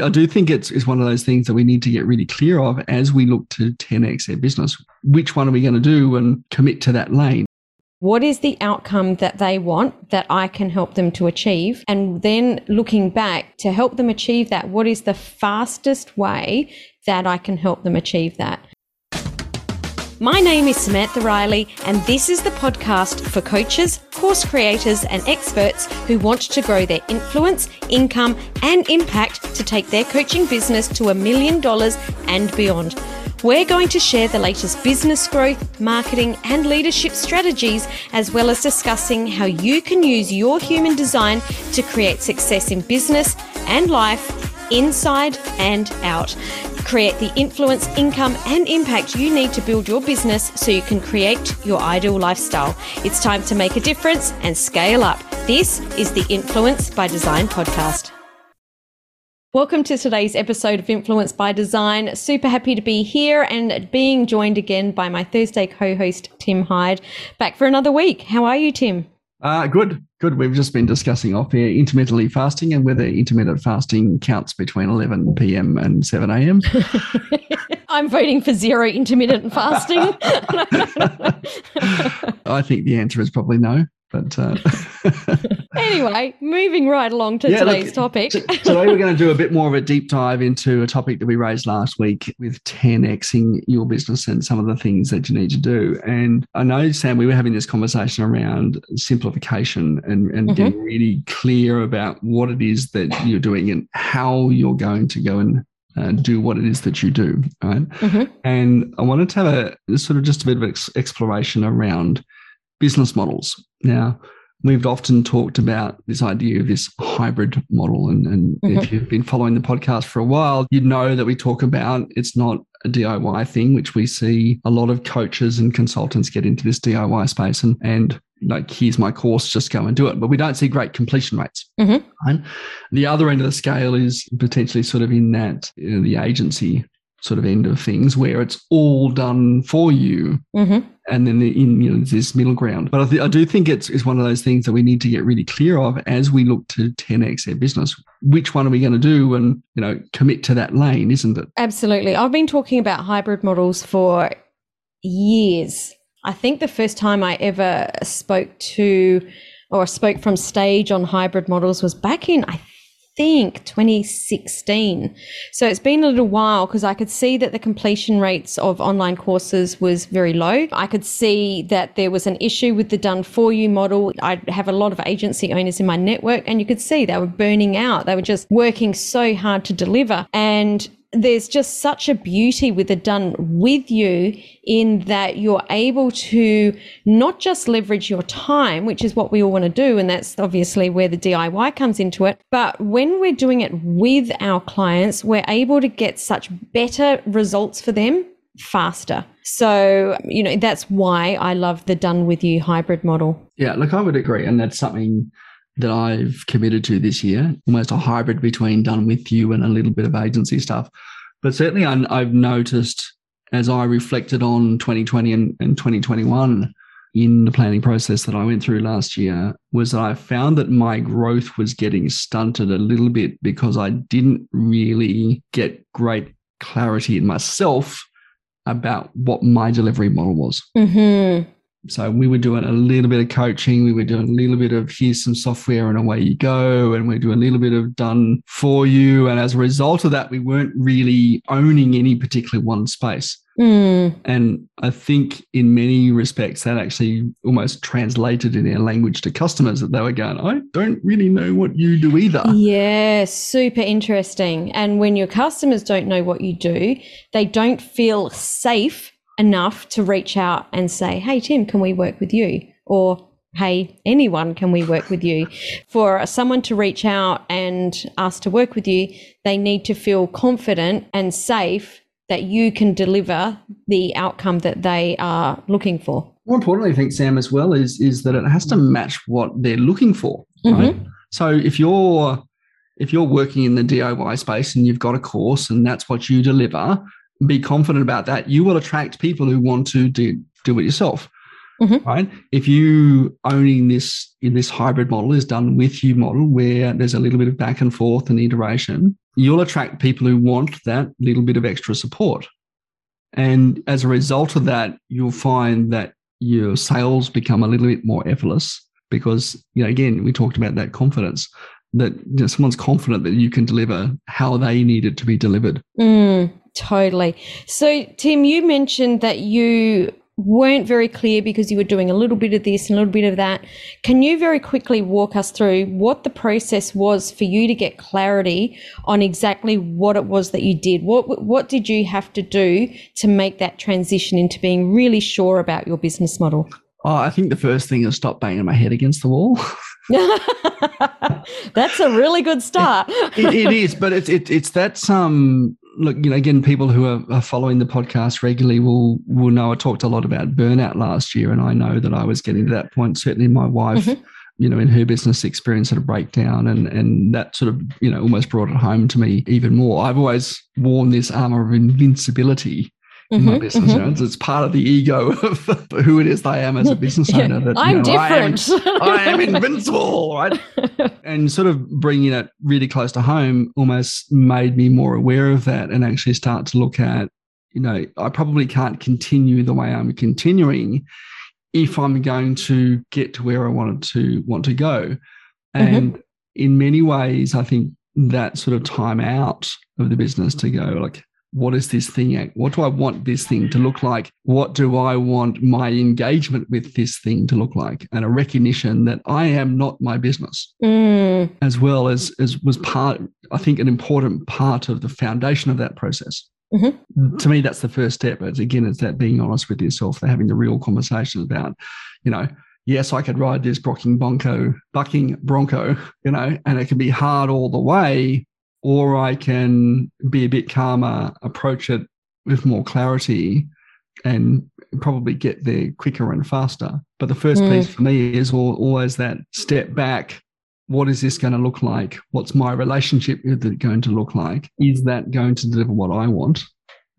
I do think it's, it's one of those things that we need to get really clear of as we look to 10x their business. Which one are we going to do and commit to that lane? What is the outcome that they want that I can help them to achieve? And then looking back to help them achieve that, what is the fastest way that I can help them achieve that? My name is Samantha Riley, and this is the podcast for coaches, course creators, and experts who want to grow their influence, income, and impact to take their coaching business to a million dollars and beyond. We're going to share the latest business growth, marketing, and leadership strategies, as well as discussing how you can use your human design to create success in business and life, inside and out create the influence, income, and impact you need to build your business so you can create your ideal lifestyle. It's time to make a difference and scale up. This is the Influence by Design podcast. Welcome to today's episode of Influence by Design. Super happy to be here and being joined again by my Thursday co host, Tim Hyde, back for another week. How are you, Tim? Uh, good, good. We've just been discussing off here intermittently fasting and whether intermittent fasting counts between 11 p.m. and 7 a.m. I'm voting for zero intermittent fasting. I think the answer is probably no. But uh, anyway, moving right along to yeah, today's look, topic. today we're going to do a bit more of a deep dive into a topic that we raised last week with 10xing your business and some of the things that you need to do. And I know, Sam, we were having this conversation around simplification and, and mm-hmm. getting really clear about what it is that you're doing and how you're going to go and uh, do what it is that you do, right? Mm-hmm. And I wanted to have a sort of just a bit of ex- exploration around business models. Now, we've often talked about this idea of this hybrid model. And, and mm-hmm. if you've been following the podcast for a while, you'd know that we talk about it's not a DIY thing, which we see a lot of coaches and consultants get into this DIY space and, and like, here's my course, just go and do it. But we don't see great completion rates. Mm-hmm. Right? The other end of the scale is potentially sort of in that you know, the agency sort of end of things where it's all done for you. Mm-hmm. And then the, in you know this middle ground, but I, th- I do think it's, it's one of those things that we need to get really clear of as we look to 10x their business. Which one are we going to do, and you know commit to that lane, isn't it? Absolutely. I've been talking about hybrid models for years. I think the first time I ever spoke to or spoke from stage on hybrid models was back in I think 2016. So it's been a little while because I could see that the completion rates of online courses was very low. I could see that there was an issue with the done for you model. I have a lot of agency owners in my network and you could see they were burning out. They were just working so hard to deliver. And there's just such a beauty with it done with you in that you're able to not just leverage your time, which is what we all want to do. And that's obviously where the DIY comes into it. But when we're doing it with our clients, we're able to get such better results for them faster. So, you know, that's why I love the done with you hybrid model. Yeah, look, I would agree. And that's something that I've committed to this year, almost a hybrid between done with you and a little bit of agency stuff. But certainly, I've noticed as I reflected on 2020 and, and 2021 in the planning process that I went through last year was that I found that my growth was getting stunted a little bit because I didn't really get great clarity in myself about what my delivery model was. Mm-hmm. So we were doing a little bit of coaching. We were doing a little bit of here's some software and away you go. And we doing a little bit of done for you. And as a result of that, we weren't really owning any particular one space. Mm. And I think in many respects, that actually almost translated in their language to customers that they were going, I don't really know what you do either. Yeah, super interesting. And when your customers don't know what you do, they don't feel safe enough to reach out and say, Hey, Tim, can we work with you? Or, Hey, anyone, can we work with you? For someone to reach out and ask to work with you, they need to feel confident and safe that you can deliver the outcome that they are looking for. More importantly, I think, Sam, as well, is, is that it has to match what they're looking for. Right? Mm-hmm. So if you're if you're working in the DIY space and you've got a course and that's what you deliver, be confident about that. You will attract people who want to do, do it yourself. Mm-hmm. Right. If you owning this in this hybrid model is done with you model where there's a little bit of back and forth and iteration, you'll attract people who want that little bit of extra support. And as a result of that, you'll find that your sales become a little bit more effortless because, you know, again, we talked about that confidence that you know, someone's confident that you can deliver how they need it to be delivered. Mm, totally. So, Tim, you mentioned that you weren't very clear because you were doing a little bit of this and a little bit of that. Can you very quickly walk us through what the process was for you to get clarity on exactly what it was that you did? What what did you have to do to make that transition into being really sure about your business model? Oh, I think the first thing is stop banging my head against the wall. That's a really good start. it, it is, but it's it, it's that um look, you know, again, people who are, are, following the podcast regularly will will know I talked a lot about burnout last year, and I know that I was getting to that point. Certainly, my wife. Mm-hmm. You know, in her business experience, had a breakdown, and and that sort of you know almost brought it home to me even more. I've always worn this armor of invincibility in my mm-hmm, business. Mm-hmm. Know, it's, part of the ego of who it is that I am as a business owner. That, I'm know, different. I am, I am invincible, right? and sort of bringing it really close to home almost made me more aware of that and actually start to look at, you know, I probably can't continue the way I'm continuing if I'm going to get to where I wanted to want to go. Mm-hmm. And mm-hmm. in many ways, I think that sort of time out of the business to go like what is this thing? What do i want this thing to look like? What do i want my engagement with this thing to look like? And a recognition that i am not my business. Mm. as well as as was part i think an important part of the foundation of that process. Mm-hmm. to me that's the first step. It's again it's that being honest with yourself having the real conversation about you know yes, I could ride this bucking bronco, bucking bronco, you know, and it can be hard all the way, or I can be a bit calmer, approach it with more clarity, and probably get there quicker and faster. But the first mm. piece for me is always that step back. What is this going to look like? What's my relationship with it going to look like? Is that going to deliver what I want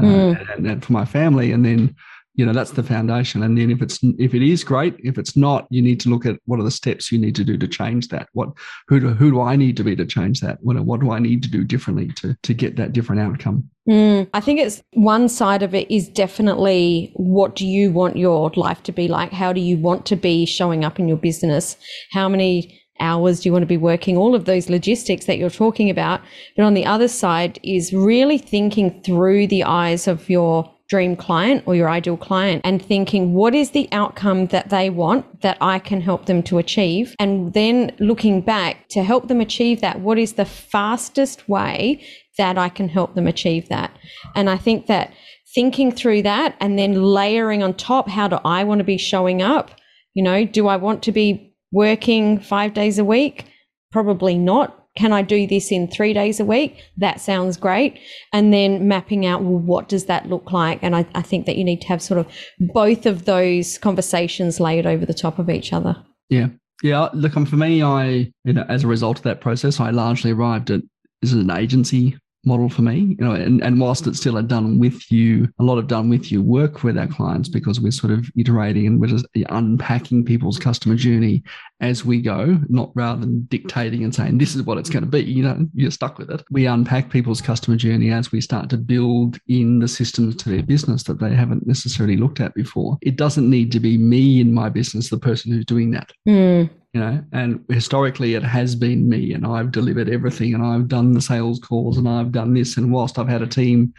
uh, mm. and, and for my family? And then you know that's the foundation. And then if it's if it is great if it's not you need to look at what are the steps you need to do to change that. What who do, who do i need to be to change that? What, what do i need to do differently to to get that different outcome? Mm, i think it's one side of it is definitely what do you want your life to be like? How do you want to be showing up in your business? How many hours do you want to be working? All of those logistics that you're talking about. But on the other side is really thinking through the eyes of your dream client or your ideal client and thinking, what is the outcome that they want that I can help them to achieve? And then looking back to help them achieve that, what is the fastest way that I can help them achieve that? And I think that thinking through that and then layering on top, how do I want to be showing up? You know, do I want to be working five days a week? Probably not can I do this in three days a week? That sounds great. And then mapping out, well, what does that look like? And I, I think that you need to have sort of both of those conversations laid over the top of each other. Yeah. Yeah. Look, um, for me, I, you know, as a result of that process, I largely arrived at is an agency model for me. You know, and, and whilst it's still a done with you, a lot of done with you work with our clients because we're sort of iterating and we're just unpacking people's customer journey as we go, not rather than dictating and saying this is what it's going to be. You know, you're stuck with it. We unpack people's customer journey as we start to build in the systems to their business that they haven't necessarily looked at before. It doesn't need to be me in my business, the person who's doing that. Mm you know and historically it has been me and i've delivered everything and i've done the sales calls and i've done this and whilst i've had a team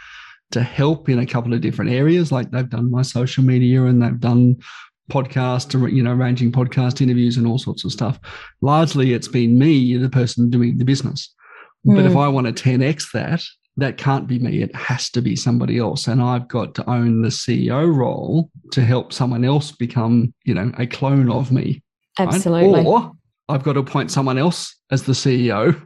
to help in a couple of different areas like they've done my social media and they've done podcast you know arranging podcast interviews and all sorts of stuff largely it's been me the person doing the business mm. but if hmm. i want to 10x that that can't be me it has to be somebody else and i've got to own the ceo role to help someone else become you know a clone of me Absolutely. Right? Or I've got to appoint someone else as the CEO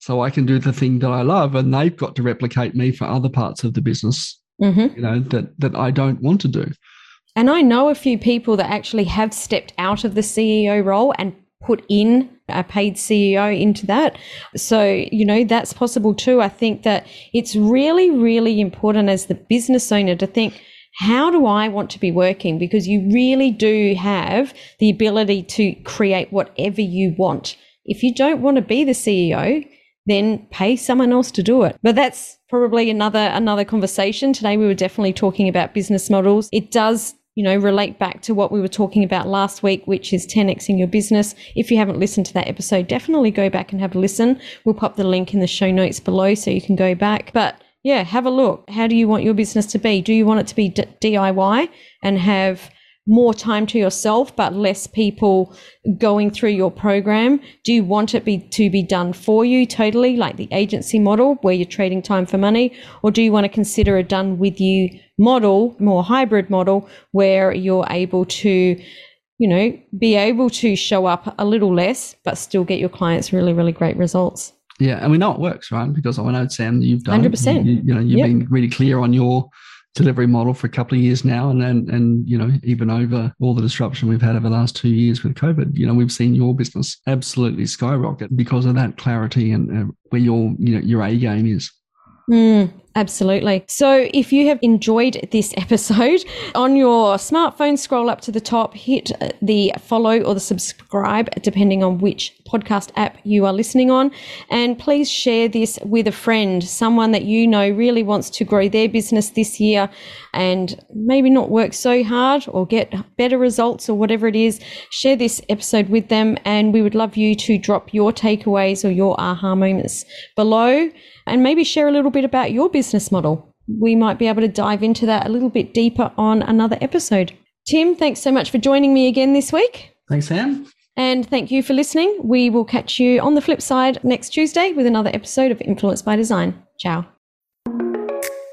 so I can do the thing that I love and they've got to replicate me for other parts of the business, mm-hmm. you know, that, that I don't want to do. And I know a few people that actually have stepped out of the CEO role and put in a paid CEO into that. So, you know, that's possible too. I think that it's really, really important as the business owner to think, how do I want to be working? Because you really do have the ability to create whatever you want. If you don't want to be the CEO, then pay someone else to do it. But that's probably another another conversation. Today we were definitely talking about business models. It does you know, relate back to what we were talking about last week, which is 10x in your business. If you haven't listened to that episode, definitely go back and have a listen. We'll pop the link in the show notes below so you can go back. But yeah, have a look. How do you want your business to be? Do you want it to be D- DIY and have more time to yourself but less people going through your program do you want it be to be done for you totally like the agency model where you're trading time for money or do you want to consider a done with you model more hybrid model where you're able to you know be able to show up a little less but still get your clients really really great results yeah and we know it works right because i know sam you've done 100% you, you know you've yep. been really clear on your delivery model for a couple of years now, and and and you know even over all the disruption we've had over the last two years with COVID, you know we've seen your business absolutely skyrocket because of that clarity and uh, where your you know your A game is. Mm, absolutely. So, if you have enjoyed this episode, on your smartphone, scroll up to the top, hit uh, the follow or the subscribe, depending on which podcast app you are listening on. And please share this with a friend, someone that you know really wants to grow their business this year and maybe not work so hard or get better results or whatever it is. Share this episode with them, and we would love you to drop your takeaways or your aha moments below and maybe share a little bit about your business model. We might be able to dive into that a little bit deeper on another episode. Tim, thanks so much for joining me again this week. Thanks, Sam. And thank you for listening. We will catch you on the flip side next Tuesday with another episode of Influence by Design. Ciao.